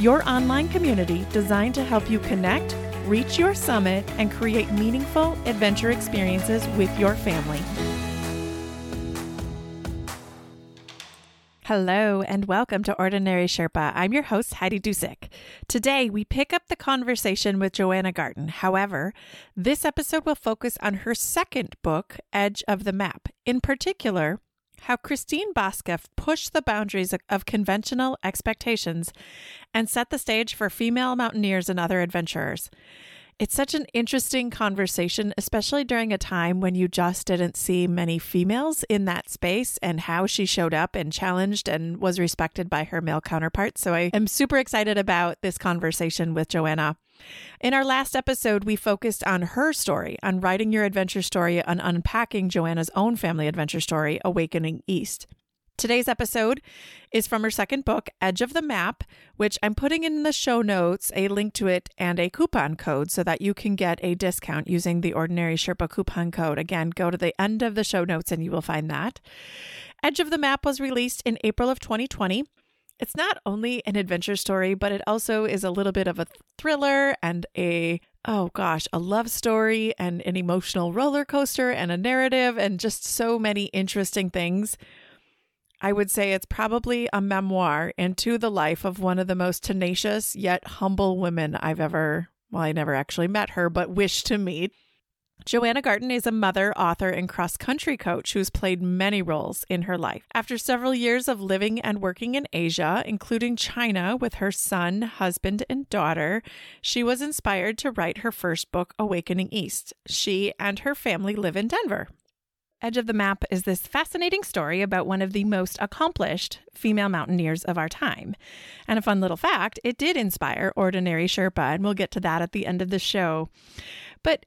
your online community designed to help you connect, reach your summit, and create meaningful adventure experiences with your family. Hello and welcome to Ordinary Sherpa. I'm your host, Heidi Dusick. Today, we pick up the conversation with Johanna Garton. However, this episode will focus on her second book, Edge of the Map. In particular, how Christine Boskoff pushed the boundaries of conventional expectations and set the stage for female mountaineers and other adventurers. It's such an interesting conversation, especially during a time when you just didn't see many females in that space and how she showed up and challenged and was respected by her male counterparts. So I am super excited about this conversation with Johanna. In our last episode, we focused on her story, on writing your adventure story, on unpacking Johanna's own family adventure story, Awakening East. Today's episode is from her second book, Edge of the Map, which I'm putting in the show notes a link to it and a coupon code so that you can get a discount using the Ordinary Sherpa coupon code. Again, go to the end of the show notes and you will find that. Edge of the Map was released in April of 2020. It's not only an adventure story, but it also is a little bit of a thriller and a oh gosh, a love story and an emotional roller coaster and a narrative and just so many interesting things. I would say it's probably a memoir into the life of one of the most tenacious yet humble women I've ever, well, I never actually met her, but wish to meet. Johanna Garton is a mother, author, and cross country coach who's played many roles in her life. After several years of living and working in Asia, including China with her son, husband, and daughter, she was inspired to write her first book, Awakening East. She and her family live in Denver. Edge of the Map is this fascinating story about one of the most accomplished female mountaineers of our time. And a fun little fact it did inspire Ordinary Sherpa, and we'll get to that at the end of the show. But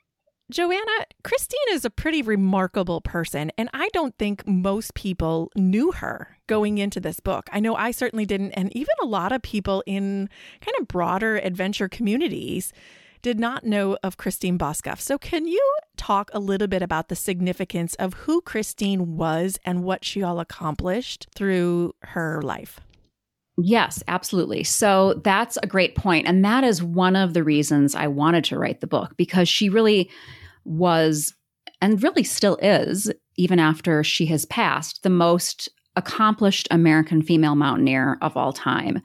Johanna, Christine is a pretty remarkable person, and I don't think most people knew her going into this book. I know I certainly didn't, and even a lot of people in kind of broader adventure communities did not know of Christine Boskoff. So, can you talk a little bit about the significance of who Christine was and what she all accomplished through her life? Yes, absolutely. So that's a great point. And that is one of the reasons I wanted to write the book because she really was, and really still is, even after she has passed, the most accomplished American female mountaineer of all time.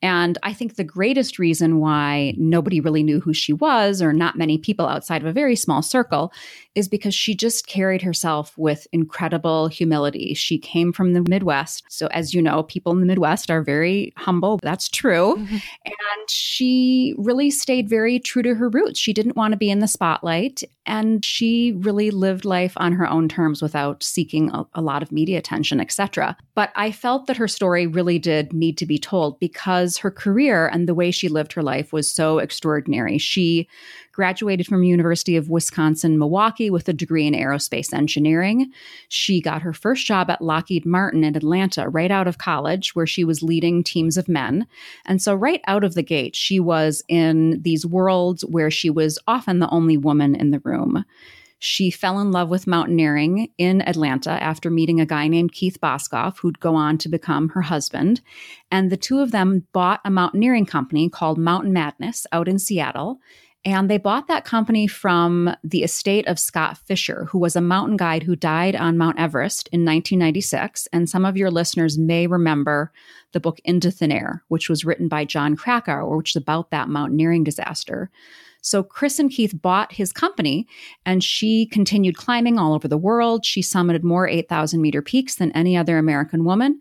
And I think the greatest reason why nobody really knew who she was, or not many people outside of a very small circle, is because she just carried herself with incredible humility. She came from the Midwest. So, as you know, people in the Midwest are very humble. That's true. Mm-hmm. And she really stayed very true to her roots. She didn't want to be in the spotlight. And she really lived life on her own terms without seeking a, a lot of media attention, etc. But I felt that her story really did need to be told because because her career and the way she lived her life was so extraordinary. She graduated from University of Wisconsin Milwaukee with a degree in aerospace engineering. She got her first job at Lockheed Martin in Atlanta right out of college where she was leading teams of men. And so right out of the gate, she was in these worlds where she was often the only woman in the room. She fell in love with mountaineering in Atlanta after meeting a guy named Keith Boskoff, who'd go on to become her husband. And the two of them bought a mountaineering company called Mountain Madness out in Seattle. And they bought that company from the estate of Scott Fischer, who was a mountain guide who died on Mount Everest in 1996. And some of your listeners may remember the book Into Thin Air, which was written by Jon Krakauer, which is about that mountaineering disaster. So Chris and Keith bought his company and she continued climbing all over the world. She summited more 8,000 meter peaks than any other American woman.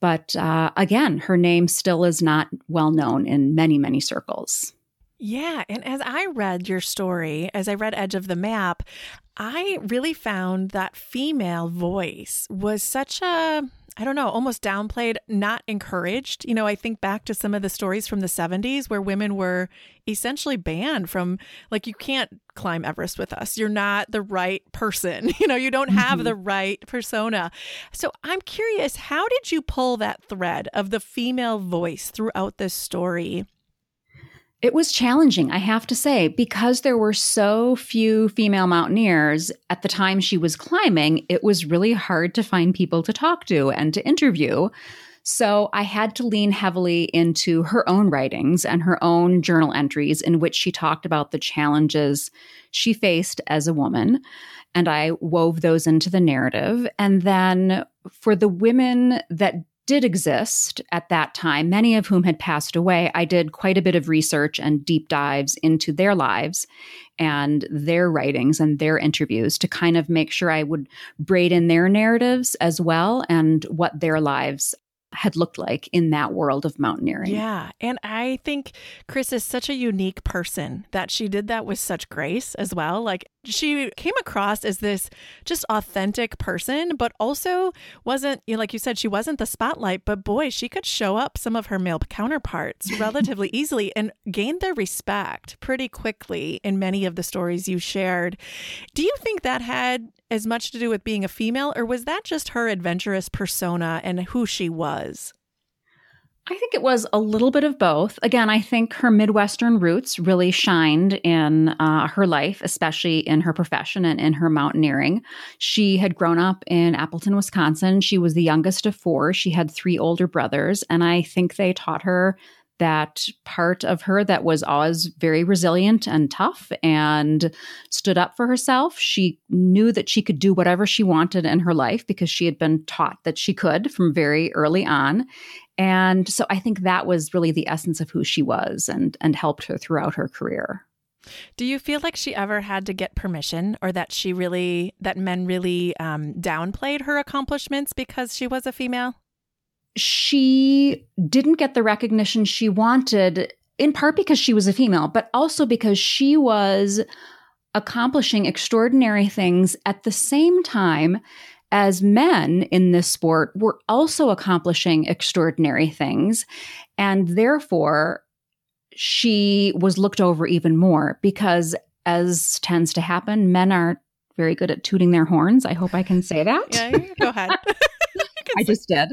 But uh, again, her name still is not well known in many, many circles. Yeah. And as I read your story, as I read Edge of the Map, I really found that female voice was such a I don't know, almost downplayed, not encouraged. You know, I think back to some of the stories from the 70s where women were essentially banned from, like, you can't climb Everest with us. You're not the right person. You know, you don't have mm-hmm. the right persona. So I'm curious, how did you pull that thread of the female voice throughout this story? It was challenging, I have to say, because there were so few female mountaineers at the time she was climbing, it was really hard to find people to talk to and to interview. So I had to lean heavily into her own writings and her own journal entries in which she talked about the challenges she faced as a woman. And I wove those into the narrative. And then for the women that did exist at that time, many of whom had passed away, I did quite a bit of research and deep dives into their lives and their writings and their interviews to kind of make sure I would braid in their narratives as well and what their lives had looked like in that world of mountaineering. Yeah. And I think Chris is such a unique person that she did that with such grace as well. Like she came across as this just authentic person, but also wasn't, you know, like you said, she wasn't the spotlight, but boy, she could show up some of her male counterparts relatively easily and gain their respect pretty quickly in many of the stories you shared. Do you think that had as much to do with being a female, or was that just her adventurous persona and who she was? I think it was a little bit of both. Again, I think her Midwestern roots really shined in uh, her life, especially in her profession and in her mountaineering. She had grown up in Appleton, Wisconsin. She was the youngest of four. She had three older brothers, and I think they taught her that part of her that was always very resilient and tough and stood up for herself. She knew that she could do whatever she wanted in her life because she had been taught that she could from very early on. And so I think that was really the essence of who she was and and helped her throughout her career. Do you feel like she ever had to get permission or that she really that men really um, downplayed her accomplishments because she was a female? She didn't get the recognition she wanted, in part because she was a female, but also because she was accomplishing extraordinary things at the same time as men in this sport were also accomplishing extraordinary things. And therefore, she was looked over even more because, as tends to happen, men are very good at tooting their horns. I hope I can say that. Yeah, go ahead. I just did.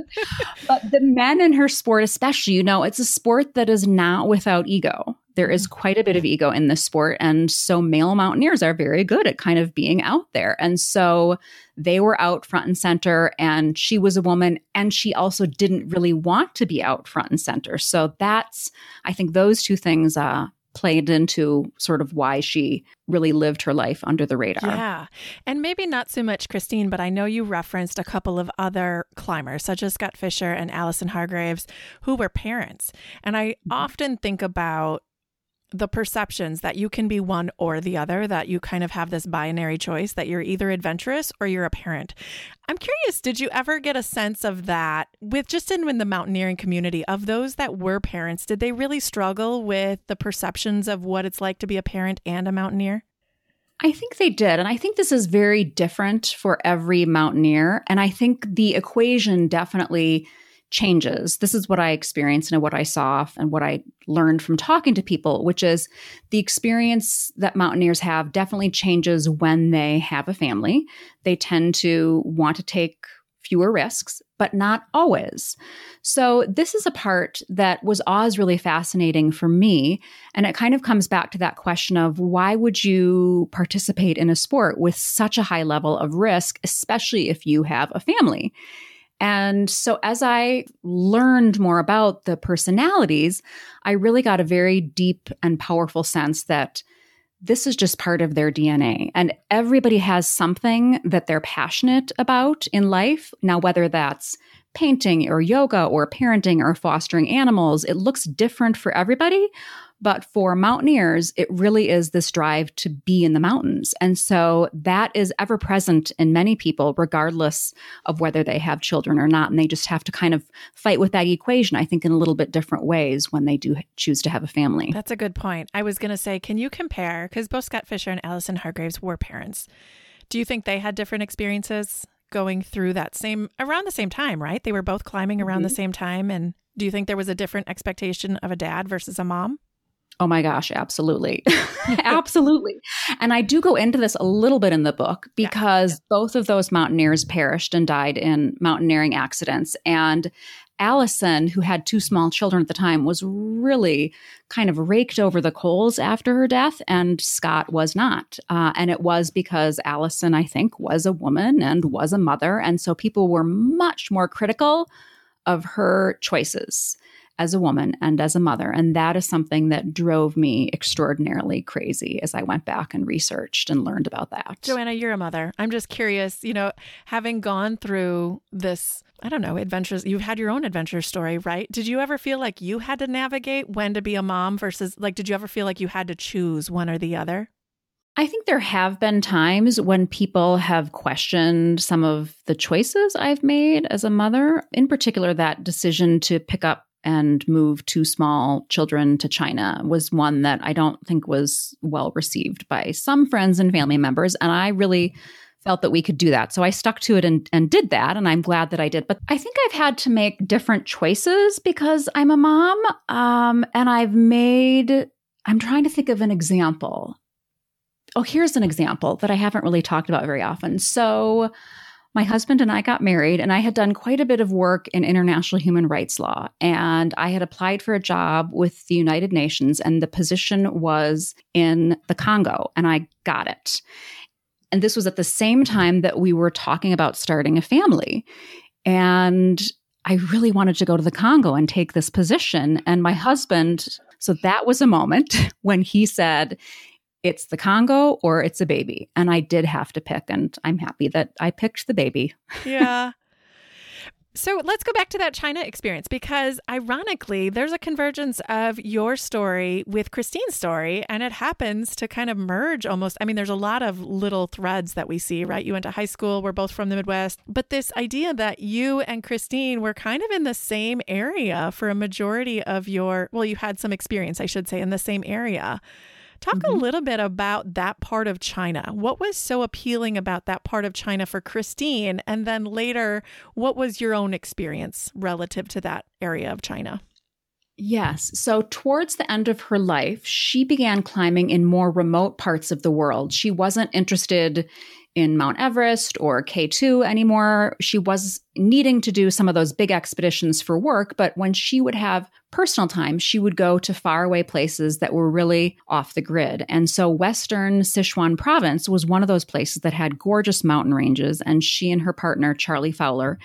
But the men in her sport, especially, you know, it's a sport that is not without ego. There is mm-hmm. quite a bit of ego in this sport. And so male mountaineers are very good at kind of being out there. And so they were out front and center, and she was a woman, and she also didn't really want to be out front and center. So that's, I think, those two things uh, played into sort of why she really lived her life under the radar. Yeah. And maybe not so much Christine, but I know you referenced a couple of other climbers, such as Scott Fischer and Alison Hargreaves, who were parents. And I mm-hmm. often think about the perceptions that you can be one or the other, that you kind of have this binary choice that you're either adventurous or you're a parent. I'm curious, did you ever get a sense of that with just in, in the mountaineering community of those that were parents? Did they really struggle with the perceptions of what it's like to be a parent and a mountaineer? I think they did. And I think this is very different for every mountaineer. And I think the equation definitely changes. This is what I experienced and what I saw and what I learned from talking to people, which is the experience that mountaineers have definitely changes when they have a family. They tend to want to take fewer risks, but not always. So, this is a part that was always really fascinating for me. And it kind of comes back to that question of why would you participate in a sport with such a high level of risk, especially if you have a family? And so, as I learned more about the personalities, I really got a very deep and powerful sense that this is just part of their DNA. And everybody has something that they're passionate about in life. Now, whether that's painting or yoga or parenting or fostering animals, it looks different for everybody. But for mountaineers, it really is this drive to be in the mountains. And so that is ever present in many people, regardless of whether they have children or not. And they just have to kind of fight with that equation, I think, in a little bit different ways when they do choose to have a family. That's a good point. I was going to say, can you compare? Because both Scott Fischer and Alison Hargreaves were parents. Do you think they had different experiences going through that same around the same time, right? They were both climbing around mm-hmm. the same time. And do you think there was a different expectation of a dad versus a mom? Oh my gosh, absolutely. absolutely. And I do go into this a little bit in the book because yeah. both of those mountaineers perished and died in mountaineering accidents. And Alison, who had two small children at the time, was really kind of raked over the coals after her death, and Scott was not. Uh, and it was because Alison, I think, was a woman and was a mother. And so people were much more critical of her choices as a woman and as a mother. And that is something that drove me extraordinarily crazy as I went back and researched and learned about that. Johanna, you're a mother. I'm just curious, you know, having gone through this, I don't know, adventures, you've had your own adventure story, right? Did you ever feel like you had to navigate when to be a mom versus, like, did you ever feel like you had to choose one or the other? I think there have been times when people have questioned some of the choices I've made as a mother, in particular, that decision to pick up and move two small children to China was one that I don't think was well received by some friends and family members. And I really felt that we could do that. So I stuck to it and, and did that. And I'm glad that I did. But I think I've had to make different choices because I'm a mom. Um, and I've made, I'm trying to think of an example. Oh, here's an example that I haven't really talked about very often. So, my husband and I got married, and I had done quite a bit of work in international human rights law. And I had applied for a job with the United Nations, and the position was in the Congo, and I got it. And this was at the same time that we were talking about starting a family. And I really wanted to go to the Congo and take this position. And my husband, so that was a moment when he said, it's the Congo or it's a baby. And I did have to pick, and I'm happy that I picked the baby. yeah. So let's go back to that China experience because ironically, there's a convergence of your story with Christine's story, and it happens to kind of merge almost. I mean, there's a lot of little threads that we see, right? You went to high school, we're both from the Midwest, but this idea that you and Christine were kind of in the same area for a majority of your, well, you had some experience, I should say, in the same area. Talk mm-hmm. a little bit about that part of China. What was so appealing about that part of China for Christine? And then later, what was your own experience relative to that area of China? Yes. So, towards the end of her life, she began climbing in more remote parts of the world. She wasn't interested in Mount Everest or K2 anymore. She was needing to do some of those big expeditions for work, but when she would have personal time, she would go to faraway places that were really off the grid. And so, Western Sichuan province was one of those places that had gorgeous mountain ranges. And she and her partner, Charlie Fowler,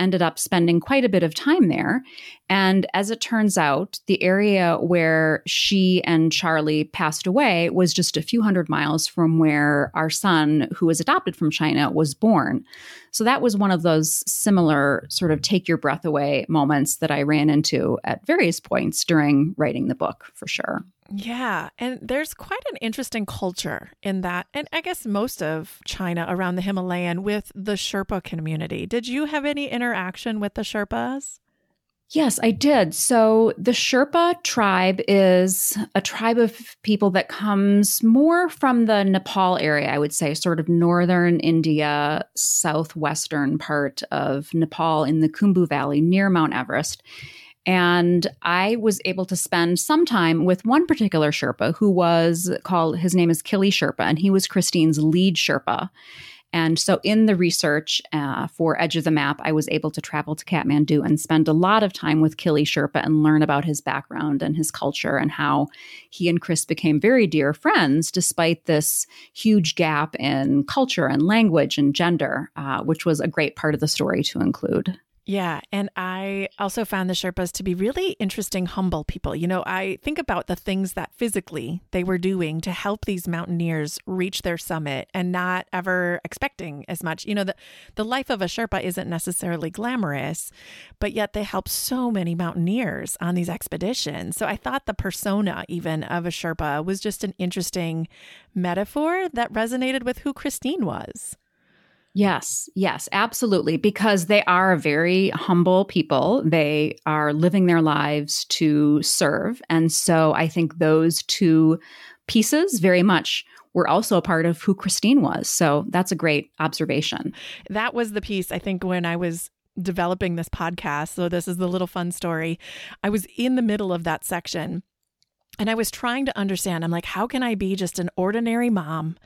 ended up spending quite a bit of time there. And as it turns out, the area where she and Charlie passed away was just a few hundred miles from where our son, who was adopted from China, was born. So that was one of those similar sort of take your breath away moments that I ran into at various points during writing the book, for sure. Yeah. And there's quite an interesting culture in that. And I guess most of China around the Himalayan with the Sherpa community. Did you have any interaction with the Sherpas? Yes, I did. So the Sherpa tribe is a tribe of people that comes more from the Nepal area, I would say, sort of northern India, southwestern part of Nepal in the Khumbu Valley near Mount Everest. And I was able to spend some time with one particular Sherpa who was called, his name is Kili Sherpa, and he was Christine's lead Sherpa. And so, in the research uh, for Edge of the Map, I was able to travel to Kathmandu and spend a lot of time with Kili Sherpa and learn about his background and his culture and how he and Chris became very dear friends despite this huge gap in culture and language and gender, uh, which was a great part of the story to include. Yeah. And I also found the Sherpas to be really interesting, humble people. You know, I think about the things that physically they were doing to help these mountaineers reach their summit and not ever expecting as much. You know, the, the life of a Sherpa isn't necessarily glamorous, but yet they help so many mountaineers on these expeditions. So I thought the persona, even of a Sherpa, was just an interesting metaphor that resonated with who Christine was. Yes, yes, absolutely. Because they are very humble people. They are living their lives to serve. And so I think those two pieces very much were also a part of who Christine was. So that's a great observation. That was the piece, I think, when I was developing this podcast. So this is the little fun story. I was in the middle of that section. And I was trying to understand. I'm like, how can I be just an ordinary mom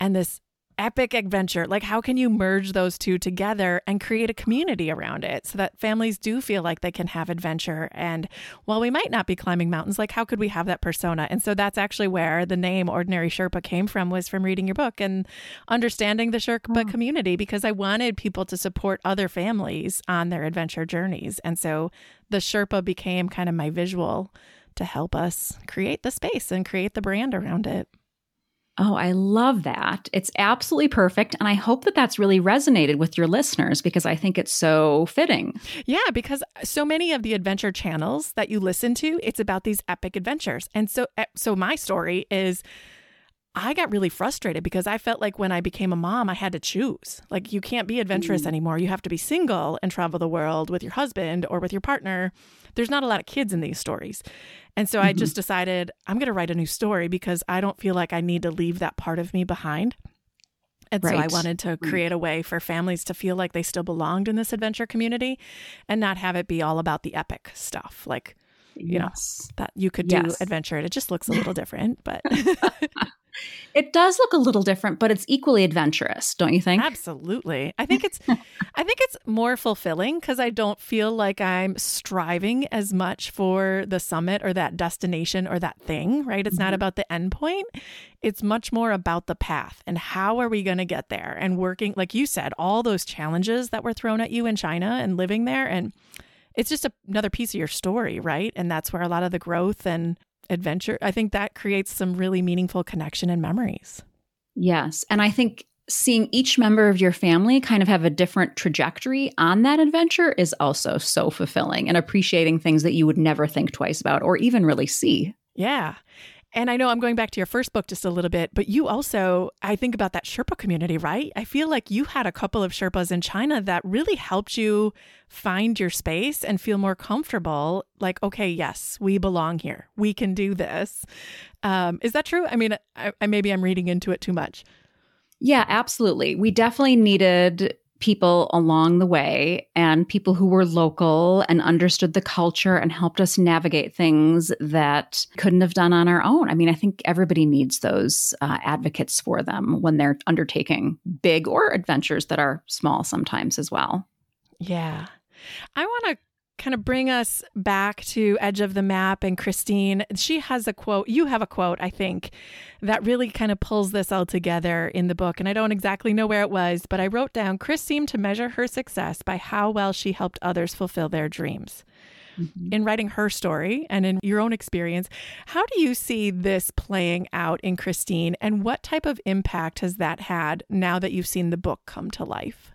and this epic adventure. Like, how can you merge those two together and create a community around it so that families do feel like they can have adventure? And while we might not be climbing mountains, like, how could we have that persona? And so that's actually where the name Ordinary Sherpa came from, was from reading your book and understanding the Sherpa oh. community because I wanted people to support other families on their adventure journeys. And so the Sherpa became kind of my visual to help us create the space and create the brand around it. Oh, I love that. It's absolutely perfect. And I hope that that's really resonated with your listeners because I think it's so fitting. Yeah, because so many of the adventure channels that you listen to, it's about these epic adventures. And so eh, so my story is I got really frustrated because I felt like when I became a mom, I had to choose. Like, you can't be adventurous mm. anymore. You have to be single and travel the world with your husband or with your partner. There's not a lot of kids in these stories. And so mm-hmm. I just decided I'm going to write a new story because I don't feel like I need to leave that part of me behind. And right. so I wanted to create a way for families to feel like they still belonged in this adventure community and not have it be all about the epic stuff. Like, you yes. know, that you could do yes. adventure. It just looks a little different, but It does look a little different, but it's equally adventurous, don't you think? Absolutely. I think it's I think it's more fulfilling cuz I don't feel like I'm striving as much for the summit or that destination or that thing, right? It's mm-hmm. not about the end point. It's much more about the path and how are we going to get there and working like you said, all those challenges that were thrown at you in China and living there and it's just a, another piece of your story, right? And that's where a lot of the growth and adventure, I think that creates some really meaningful connection and memories. Yes. And I think seeing each member of your family kind of have a different trajectory on that adventure is also so fulfilling and appreciating things that you would never think twice about or even really see. Yeah. And I know I'm going back to your first book just a little bit, but you also, I think about that Sherpa community, right? I feel like you had a couple of Sherpas in China that really helped you find your space and feel more comfortable. Like, okay, yes, we belong here. We can do this. Um, is that true? I mean, I, I, maybe I'm reading into it too much. Yeah, absolutely. We definitely needed people along the way and people who were local and understood the culture and helped us navigate things that couldn't have done on our own. I mean, I think everybody needs those uh, advocates for them when they're undertaking big or adventures that are small sometimes as well. Yeah. I want to kind of bring us back to Edge of the Map and Christine. She has a quote, you have a quote, I think, that really kind of pulls this all together in the book. And I don't exactly know where it was, but I wrote down Chris seemed to measure her success by how well she helped others fulfill their dreams. Mm-hmm. In writing her story and in your own experience, how do you see this playing out in Christine, and what type of impact has that had now that you've seen the book come to life?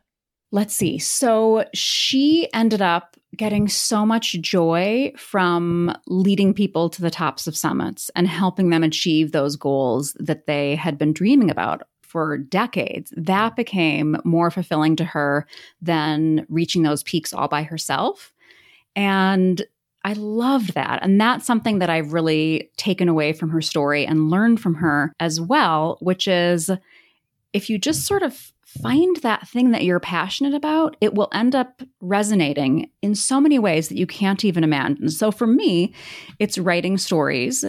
Let's see. So she ended up getting so much joy from leading people to the tops of summits and helping them achieve those goals that they had been dreaming about for decades. That became more fulfilling to her than reaching those peaks all by herself. And I loved that. And that's something that I've really taken away from her story and learned from her as well, which is if you just sort of find that thing that you're passionate about, it will end up resonating in so many ways that you can't even imagine. So for me, it's writing stories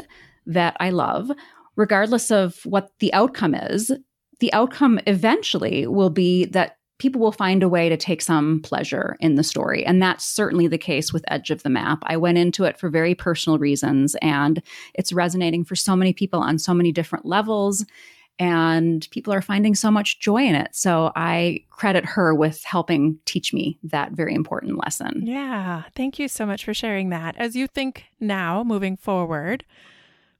that I love, regardless of what the outcome is. The outcome eventually will be that people will find a way to take some pleasure in the story. And that's certainly the case with Edge of the Map. I went into it for very personal reasons, and it's resonating for so many people on so many different levels and people are finding so much joy in it. So I credit her with helping teach me that very important lesson. Yeah. Thank you so much for sharing that. As you think now, moving forward,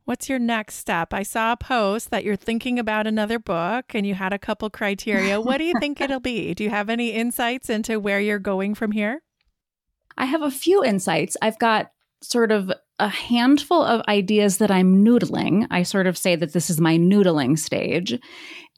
what's your next step? I saw a post that you're thinking about another book and you had a couple criteria. what do you think it'll be? Do you have any insights into where you're going from here? I have a few insights. I've got sort of a handful of ideas that I'm noodling. I sort of say that this is my noodling stage.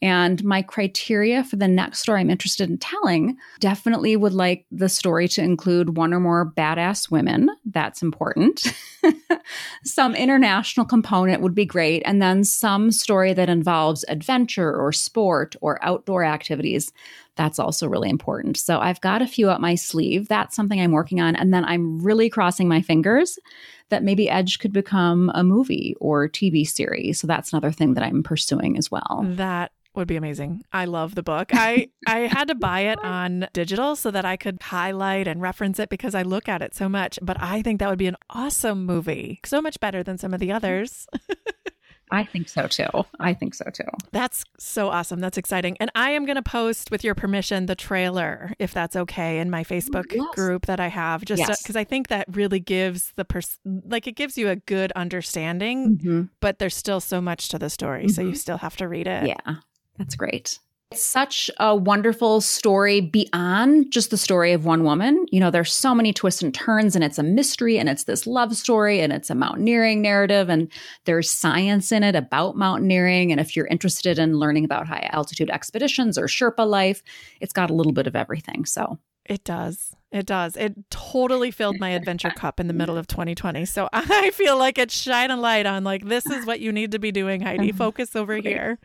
And my criteria for the next story I'm interested in telling definitely would like the story to include one or more badass women. That's important. some international component would be great. And then some story that involves adventure or sport or outdoor activities. That's also really important. So I've got a few up my sleeve. That's something I'm working on. And then I'm really crossing my fingers that maybe Edge could become a movie or TV series. So that's another thing that I'm pursuing as well. That would be amazing. I love the book. I I had to buy it on digital so that I could highlight and reference it because I look at it so much, but I think that would be an awesome movie. So much better than some of the others. I think so too. I think so too. That's so awesome. That's exciting. And I am going to post, with your permission, the trailer, if that's okay, in my Facebook yes. group that I have, just because yes. I think that really gives the person, like, it gives you a good understanding, mm-hmm. but there's still so much to the story. Mm-hmm. So you mm-hmm. still have to read it. Yeah. That's great. It's such a wonderful story beyond just the story of one woman. You know, there's so many twists and turns, and it's a mystery, and it's this love story, and it's a mountaineering narrative, and there's science in it about mountaineering. And if you're interested in learning about high altitude expeditions or Sherpa life, it's got a little bit of everything. So it does. It does. It totally filled my adventure cup in the middle of 2020. So I feel like it's shining a light on like this is what you need to be doing, Heidi. Mm-hmm. Focus over here.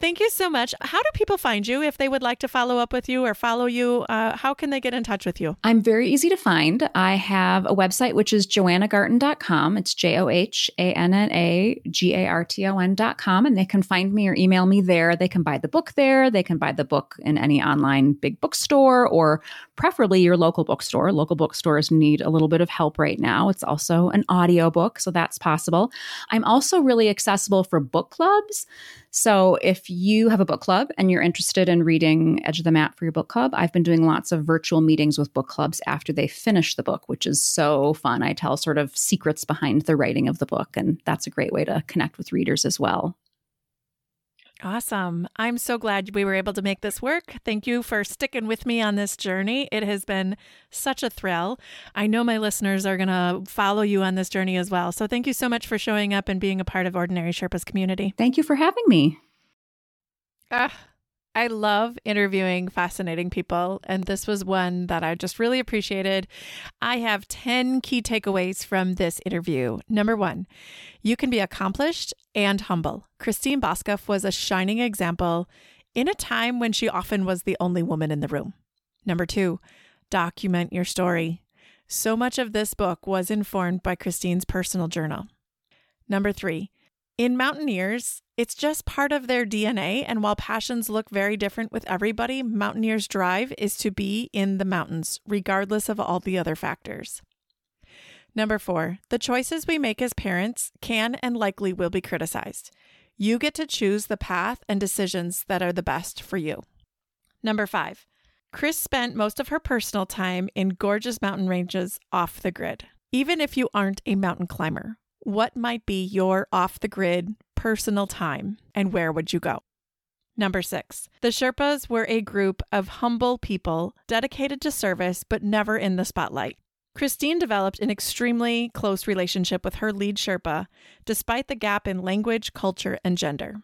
Thank you so much. How do people find you if they would like to follow up with you or follow you? Uh, how can they get in touch with you? I'm very easy to find. I have a website which is johannagarton.com. It's J O H A N N A G A R T O N.com. And they can find me or email me there. They can buy the book there. They can buy the book in any online big bookstore or preferably your local bookstore. Local bookstores need a little bit of help right now. It's also an audio book, so that's possible. I'm also really accessible for book clubs. So if you have a book club and you're interested in reading Edge of the Map for your book club, I've been doing lots of virtual meetings with book clubs after they finish the book, which is so fun. I tell sort of secrets behind the writing of the book, and that's a great way to connect with readers as well. Awesome. I'm so glad we were able to make this work. Thank you for sticking with me on this journey. It has been such a thrill. I know my listeners are going to follow you on this journey as well. So thank you so much for showing up and being a part of Ordinary Sherpa's community. Thank you for having me. Ah, I love interviewing fascinating people, and this was one that I just really appreciated. I have 10 key takeaways from this interview. Number one, you can be accomplished and humble. Christine Boskoff was a shining example in a time when she often was the only woman in the room. Number two, document your story. So much of this book was informed by Christine's personal journal. Number three, in Mountaineers, it's just part of their DNA. And while passions look very different with everybody, Mountaineers' drive is to be in the mountains, regardless of all the other factors. Number four, the choices we make as parents can and likely will be criticized. You get to choose the path and decisions that are the best for you. Number five, Chris spent most of her personal time in gorgeous mountain ranges off the grid. Even if you aren't a mountain climber, what might be your off the grid personal time and where would you go? Number six, the Sherpas were a group of humble people dedicated to service but never in the spotlight. Christine developed an extremely close relationship with her lead Sherpa, despite the gap in language, culture, and gender.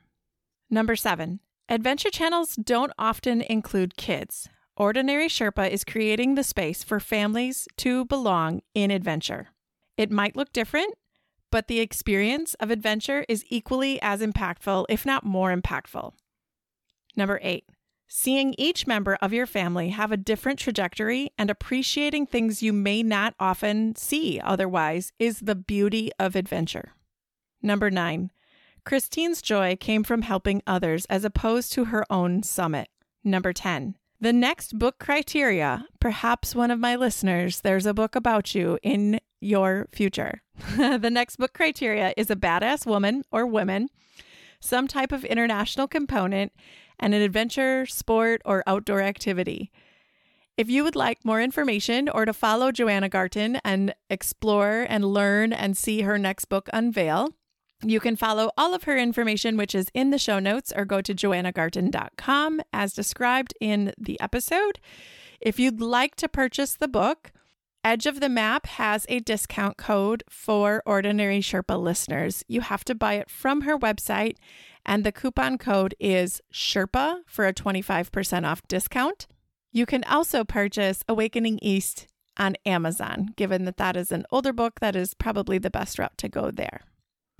Number seven, adventure channels don't often include kids. Ordinary Sherpa is creating the space for families to belong in adventure. It might look different, but the experience of adventure is equally as impactful, if not more impactful. Number eight, seeing each member of your family have a different trajectory and appreciating things you may not often see otherwise is the beauty of adventure. Number nine, Christine's joy came from helping others as opposed to her own summit. Number 10, the next book criteria, perhaps one of my listeners, there's a book about you in your future. the next book criteria is a badass woman or women, some type of international component, and an adventure, sport, or outdoor activity. If you would like more information or to follow Johanna Garton and explore and learn and see her next book unveil, you can follow all of her information, which is in the show notes, or go to johannagarton.com as described in the episode. If you'd like to purchase the book, Edge of the Map has a discount code for Ordinary Sherpa listeners. You have to buy it from her website, and the coupon code is Sherpa for a 25% off discount. You can also purchase Awakening East on Amazon, given that that is an older book, that is probably the best route to go there.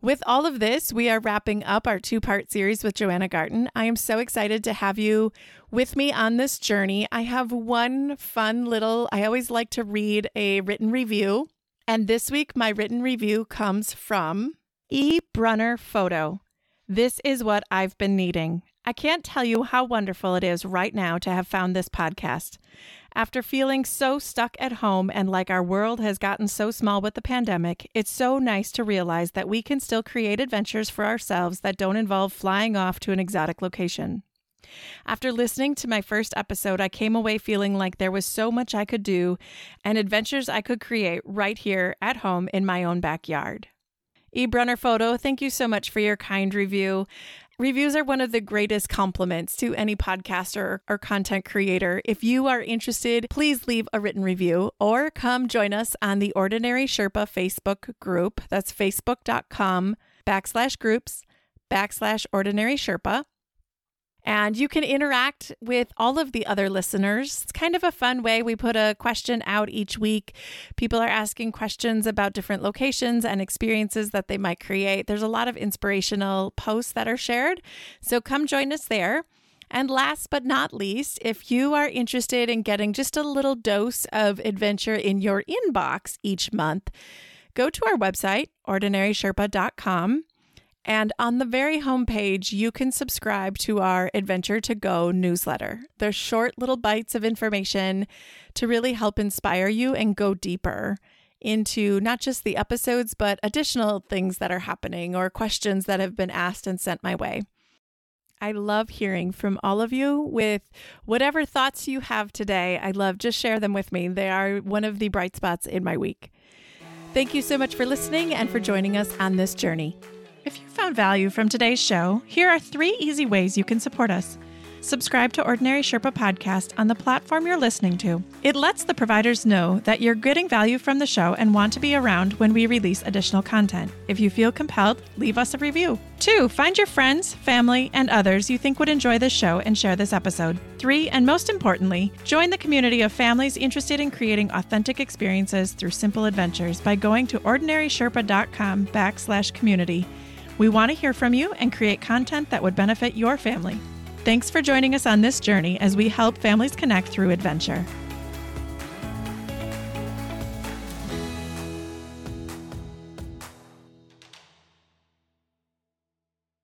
With all of this, we are wrapping up our two part series with Johanna Garton. I am so excited to have you with me on this journey. I have one fun little, I always like to read a written review. And this week, my written review comes from E. Brunner Photo. This is what I've been needing. I can't tell you how wonderful it is right now to have found this podcast. After feeling so stuck at home and like our world has gotten so small with the pandemic, it's so nice to realize that we can still create adventures for ourselves that don't involve flying off to an exotic location. After listening to my first episode, I came away feeling like there was so much I could do and adventures I could create right here at home in my own backyard. E. Brunner Photo, thank you so much for your kind review. Reviews are one of the greatest compliments to any podcaster or content creator. If you are interested, please leave a written review or come join us on the Ordinary Sherpa Facebook group. That's facebook.com backslash groups backslash Ordinary Sherpa. And you can interact with all of the other listeners. It's kind of a fun way. We put a question out each week. People are asking questions about different locations and experiences that they might create. There's a lot of inspirational posts that are shared. So come join us there. And last but not least, if you are interested in getting just a little dose of adventure in your inbox each month, go to our website, ordinarysherpa.com and on the very homepage, you can subscribe to our Adventure to Go newsletter. They're short little bites of information to really help inspire you and go deeper into not just the episodes, but additional things that are happening or questions that have been asked and sent my way. I love hearing from all of you with whatever thoughts you have today. I love just share them with me. They are one of the bright spots in my week. Thank you so much for listening and for joining us on this journey. If you found value from today's show, here are three easy ways you can support us. Subscribe to Ordinary Sherpa Podcast on the platform you're listening to. It lets the providers know that you're getting value from the show and want to be around when we release additional content. If you feel compelled, leave us a review. Two, find your friends, family, and others you think would enjoy this show and share this episode. Three, and most importantly, join the community of families interested in creating authentic experiences through simple adventures by going to ordinarysherpa.com backslash community we want to hear from you and create content that would benefit your family. Thanks for joining us on this journey as we help families connect through adventure.